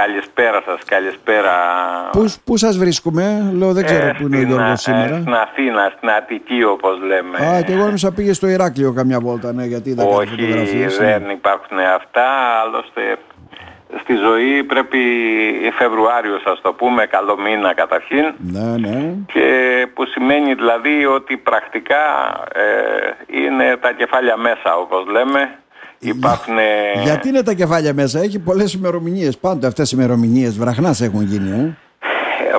Καλησπέρα σας, καλησπέρα. Πούς, πού σας βρίσκουμε, λέω δεν ξέρω Ε, πού είναι ο στην, Γιώργος ε, σήμερα. Στην Αθήνα, στην Αττική όπως λέμε. Α, και εγώ νόμιζα πήγε στο Ηράκλειο καμιά βόλτα, ναι, γιατί είδα κάτι Όχι, φωτογραφίες. ναι. δεν υπάρχουν αυτά, άλλωστε στη ζωή πρέπει Φεβρουάριο σας το πούμε, καλό μήνα καταρχήν. Ναι, ναι. Και που σημαίνει δηλαδή ότι πρακτικά ε, είναι τα κεφάλια μέσα όπως λέμε. Υπάρχουν... Γιατί είναι τα κεφάλια μέσα, έχει πολλές ημερομηνίες. Πάντα αυτές οι ημερομηνίες βραχνάς έχουν γίνει, ε;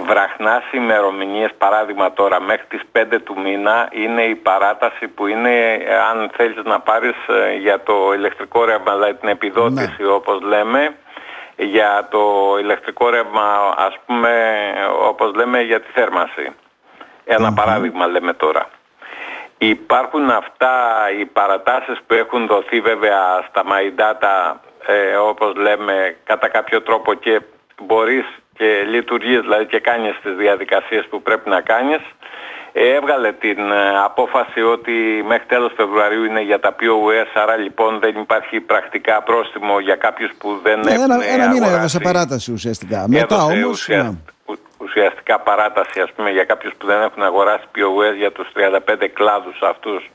Βραχνάς ημερομηνίες παράδειγμα τώρα μέχρι τις 5 του μήνα είναι η παράταση που είναι ε, αν θέλεις να πάρεις ε, για το ηλεκτρικό ρεύμα δηλαδή την επιδότηση Ναι. όπως λέμε για το ηλεκτρικό ρεύμα ας πούμε όπως λέμε για τη θέρμανση. Ένα παράδειγμα λέμε τώρα. Υπάρχουν αυτά οι παρατάσεις που έχουν δοθεί βέβαια στα My Data ε, όπως λέμε κατά κάποιο τρόπο και μπορείς και λειτουργείς δηλαδή και κάνεις τις διαδικασίες που πρέπει να κάνεις Ε, έβγαλε την ε, απόφαση ότι μέχρι τέλος Φεβρουαρίου είναι για τα POS άρα λοιπόν δεν υπάρχει πρακτικά πρόστιμο για κάποιους που δεν Ναι, έχουν ένα, ένα μήνα αγοράσει. έδωσε παράταση ουσιαστικά. Μετά Έδωσε όμως, ουσια- ναι. Ου- ουσιαστικά παράταση ας πούμε για κάποιους που δεν έχουν αγοράσει POS για τους 35 κλάδους αυτούς.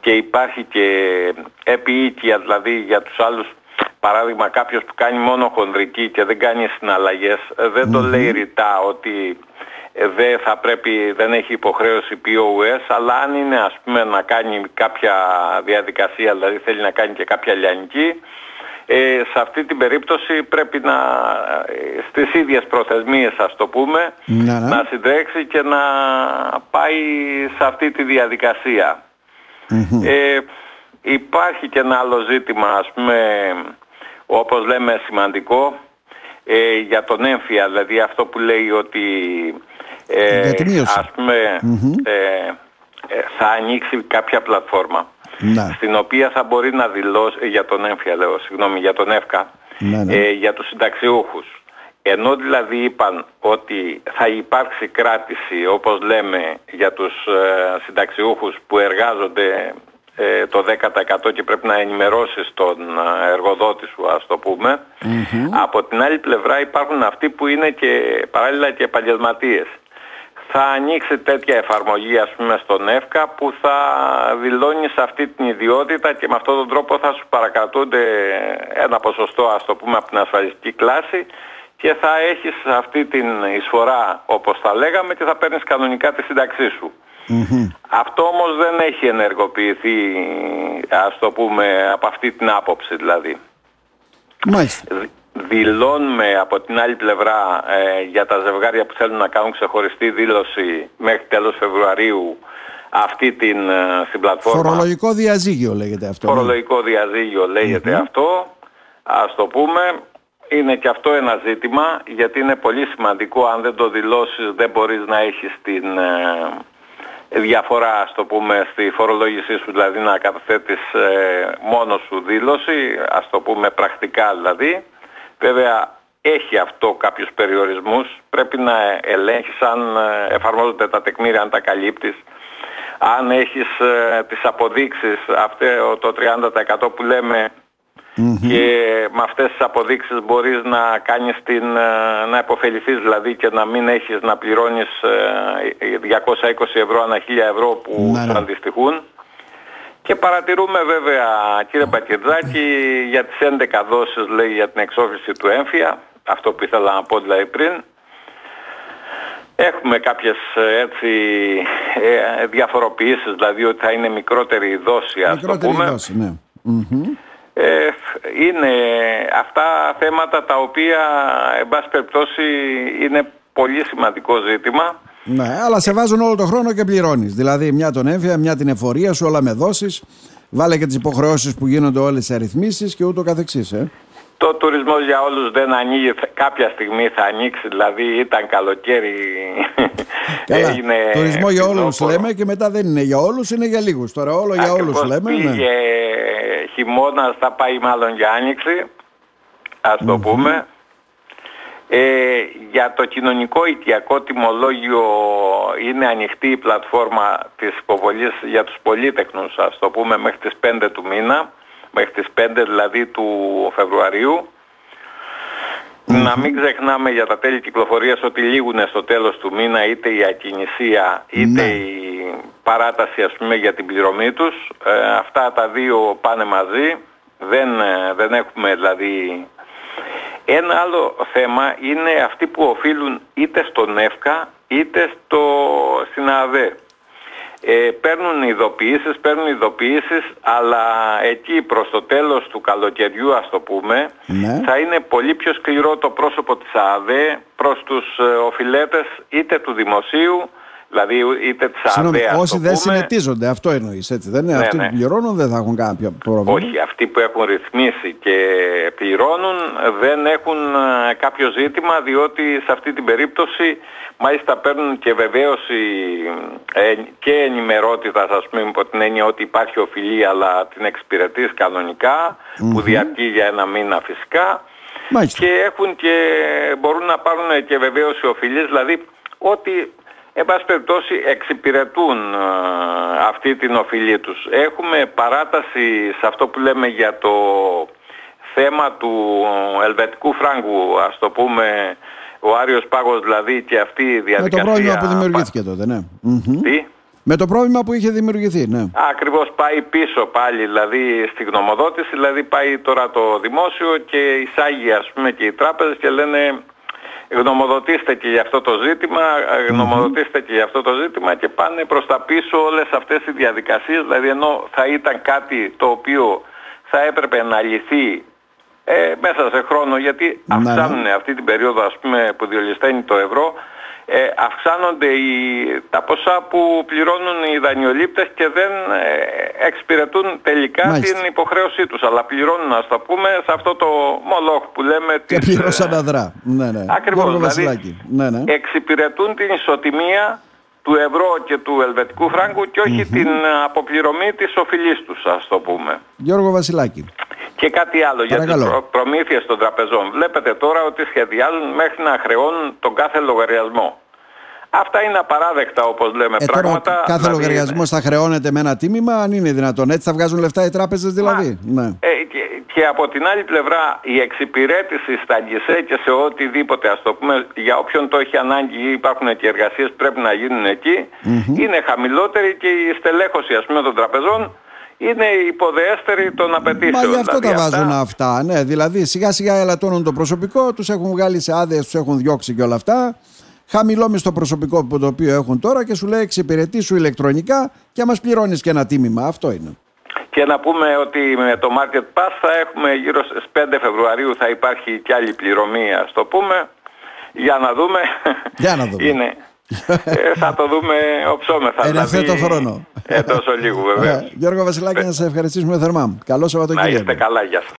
Και υπάρχει και επιοίκεια δηλαδή για τους άλλους. Παράδειγμα κάποιος που κάνει μόνο χονδρική και δεν κάνει συναλλαγές ε, δεν το λέει ρητά ότι ε, δεν θα πρέπει, δεν έχει υποχρέωση POS αλλά αν είναι ας πούμε να κάνει κάποια διαδικασία δηλαδή θέλει να κάνει και κάποια λιανική ε, σε αυτή την περίπτωση πρέπει να ε, στις ίδιες προθεσμίες ας το πούμε Ναι, ναι. να συντρέξει και να πάει σε αυτή τη διαδικασία. Ε, υπάρχει και ένα άλλο ζήτημα ας πούμε όπως λέμε σημαντικό ε, για τον έμφυα δηλαδή αυτό που λέει ότι ε, Για τη μείωση. ας πούμε ε, ε, θα ανοίξει κάποια πλατφόρμα Ναι. στην οποία θα μπορεί να δηλώσει, για τον έμφυα λέω, συγγνώμη, για τον ΕΦΚΑ, Ναι, ναι. ε, για τους συνταξιούχους. Ενώ δηλαδή είπαν ότι θα υπάρξει κράτηση, όπως λέμε, για τους ε, συνταξιούχους που εργάζονται ε, το 10% και πρέπει να ενημερώσεις τον ε, εργοδότη σου, ας το πουμε Από την άλλη πλευρά υπάρχουν αυτοί που είναι και παράλληλα και επαγγελματίες θα ανοίξει τέτοια εφαρμογή ας πούμε στον ΕΦΚΑ που θα δηλώνεις αυτή την ιδιότητα και με αυτόν τον τρόπο θα σου παρακρατούνται ένα ποσοστό ας το πούμε από την ασφαλιστική κλάση και θα έχεις αυτή την εισφορά όπως θα λέγαμε και θα παίρνεις κανονικά τη σύνταξή σου. Αυτό όμως δεν έχει ενεργοποιηθεί ας το πούμε από αυτή την άποψη δηλαδή. Μάλιστα. Δη- δηλώνουμε από την άλλη πλευρά ε, για τα ζευγάρια που θέλουν να κάνουν ξεχωριστή δήλωση μέχρι τέλος Φεβρουαρίου αυτή την, ε, στην πλατφόρμα. Φορολογικό διαζύγιο λέγεται αυτό. ναι. Φορολογικό διαζύγιο λέγεται αυτό. Ας το πούμε. Είναι και αυτό ένα ζήτημα γιατί είναι πολύ σημαντικό αν δεν το δηλώσεις δεν μπορείς να έχεις την ε, διαφορά ας το πούμε στη φορολόγησή σου δηλαδή να καταθέτεις ε, μόνος σου δήλωση ας το πούμε πρακτικά δηλαδή. Βέβαια έχει αυτό κάποιους περιορισμούς πρέπει να ελέγχεις αν ε, εφαρμόζονται τα τεκμήρια αν τα καλύπτεις αν έχεις ε, τις αποδείξεις αυτό το 30% που λέμε και με αυτές τις αποδείξεις μπορείς να κάνεις την, ε, να υποφεληθείς δηλαδή και να μην έχεις να πληρώνεις ε, 220 ευρώ ανά 1000 ευρώ που Ναι, ναι. σου αντιστοιχούν. Και παρατηρούμε βέβαια κύριε Μπακετζάκη για τις 11 δόσεις λέει για την εξόφληση του έμφυα, αυτό που ήθελα να πω δηλαδή πριν. Έχουμε κάποιες ε, έτσι ε, διαφοροποιήσεις, δηλαδή ότι θα είναι μικρότερη η δόση ας Μικρότερη το πούμε. δόση, ναι. Μμμ. Ε, είναι αυτά θέματα τα οποία εν πάση περιπτώσει είναι πολύ σημαντικό ζήτημα. Ναι, αλλά σε βάζουν όλο τον χρόνο και πληρώνεις. Δηλαδή μια τον έμφυα, μια την εφορία σου, όλα με δόσεις. Βάλε και τις υποχρεώσεις που γίνονται όλες οι αριθμίσεις και ούτω καθεξής. Ε. Το τουρισμός για όλους δεν ανοίγει, κάποια στιγμή θα ανοίξει, δηλαδή ήταν καλοκαίρι, Καλά, έγινε τουρισμό για όλους φθινόπωρο. λέμε και μετά δεν είναι για όλους, είναι για λίγους. Τώρα όλο για όλους Ακριβώς λέμε. πήγε Ναι. χειμώνας, θα πάει μάλλον για άνοιξη, ας το πούμε. Ε, για το κοινωνικό οικιακό τιμολόγιο είναι ανοιχτή η πλατφόρμα της υποβολής για τους πολίτεχνους, ας το πούμε, μέχρι τις 5 του μήνα, μέχρι τις 5 δηλαδή του Φεβρουαρίου. Να μην ξεχνάμε για τα τέλη κυκλοφορίας ότι λήγουν στο τέλος του μήνα είτε η ακινησία είτε Ναι. η παράταση ας πούμε για την πληρωμή τους. Ε, αυτά τα δύο πάνε μαζί. Δεν, ε, δεν έχουμε δηλαδή... Ένα άλλο θέμα είναι αυτοί που οφείλουν είτε στον ΕΦΚΑ είτε στο, στην ΑΔΕ. Ε, παίρνουν ειδοποιήσεις, παίρνουν ειδοποιήσεις, αλλά εκεί προς το τέλος του καλοκαιριού ας το πούμε, Ναι. θα είναι πολύ πιο σκληρό το πρόσωπο της ΑΔΕ προς τους ε, οφειλέτες είτε του δημοσίου, δηλαδή είτε της Συγγνώμη, ΑΔΕ ας όσοι το δεν πούμε. συνετίζονται, αυτό εννοείς έτσι δεν είναι. Ναι, Αυτοί ναι. που πληρώνουν δεν θα έχουν κάποιο πρόβλημα. Όχι, αυτοί που έχουν ρυθμίσει και πληρώνουν ε, δεν έχουν ε, κάποιο ζήτημα διότι σε αυτή την περίπτωση μάλιστα παίρνουν και βεβαίωση ε, και ενημερότητας ας πούμε υπό την έννοια ότι υπάρχει οφειλή αλλά την εξυπηρετείς κανονικά, που διαρκεί για ένα μήνα φυσικά Μάλιστα. και έχουν και μπορούν να πάρουν και βεβαίωση οφειλής δηλαδή ότι εν πάση περιπτώσει εξυπηρετούν ε, αυτή την οφειλή τους. Έχουμε παράταση σε αυτό που λέμε για το θέμα του ελβετικού φράγκου ας το πούμε ο Άριος Πάγος δηλαδή και αυτή η Με διαδικασία το πρόβλημα που δημιουργήθηκε τότε, ναι. Μμμ. Τι; Με το πρόβλημα που είχε δημιουργηθεί, ναι. Ακριβώς πάει πίσω πάλι, δηλαδή στη γνωμοδότηση, δηλαδή πάει τώρα το δημόσιο και εισάγει ας πούμε και οι τράπεζες και λένε γνωμοδοτήστε και για αυτό το ζήτημα, γνωμοδοτήστε και για αυτό το ζήτημα και πάνε προς τα πίσω όλες αυτές οι διαδικασίες, δηλαδή ενώ θα ήταν κάτι το οποίο θα έπρεπε να λυθεί ε, μέσα σε χρόνο γιατί Ναι, ναι. αυξάνουν αυτή την περίοδο ας πούμε που διολυσταίνει το ευρώ ε, αυξάνονται οι, τα ποσά που πληρώνουν οι δανειολήπτες και δεν ε, εξυπηρετούν τελικά Μάλιστα. την υποχρέωσή τους αλλά πληρώνουν ας το πούμε σε αυτό το μολόχ που λέμε Και της, πλήρωσαν ε, να δρά. Ναι, ναι. Ακριβώς, Γιώργο δηλαδή Βασιλάκη. Ναι, ναι. εξυπηρετούν την ισοτιμία του ευρώ και του ελβετικού φράγκου και οχι την ε, αποπληρωμή της οφειλής τους ας το πούμε. Γιώργο Βασιλάκη. Και κάτι άλλο για τις Παρακαλώ. προ- προμήθειες των τραπεζών. Βλέπετε τώρα ότι σχεδιάζουν μέχρι να χρεώνουν τον κάθε λογαριασμό. Αυτά είναι απαράδεκτα όπως λέμε Ε, τώρα πράγματα. κάθε δηλαδή, λογαριασμός θα χρεώνεται με ένα τίμημα, αν είναι δυνατόν. Έτσι θα βγάζουν λεφτά οι τράπεζες δηλαδή; Ναι. Ε, και, και από την άλλη πλευρά η εξυπηρέτηση στα γκισέ και σε οτιδήποτε ας το πούμε για όποιον το έχει ανάγκη ή υπάρχουν και εργασίες που πρέπει να γίνουν εκεί είναι χαμηλότερη και η στελέχωση ας πούμε των τραπεζών είναι υποδεέστερη των απαιτήσεων. Μα γι' αυτό Δηλαδή, τα αυτά- βάζουν αυτά. Ναι, δηλαδή σιγά σιγά ελαττώνουν το προσωπικό, τους έχουν βγάλει σε άδειες, τους έχουν διώξει και όλα αυτά. Χαμηλώμη στο προσωπικό που το οποίο έχουν τώρα και σου λέει εξυπηρετεί σου ηλεκτρονικά και μας πληρώνεις και ένα τίμημα. Αυτό είναι. Και να πούμε ότι με το Market Pass θα έχουμε γύρω στις 5 Φεβρουαρίου θα υπάρχει κι άλλη πληρωμή ας το πούμε. Για να δούμε. Για να δούμε. Είναι. Ε, θα το δούμε οψόμεθα. Εν δηλαδή, ευθέτω χρόνο. Εντός ολίγου βέβαια. Ε, Γιώργο Βασιλάκη, να σε ευχαριστήσουμε θερμά. Καλό να Σαββατοκύριακο. είστε καλά. Γεια σας.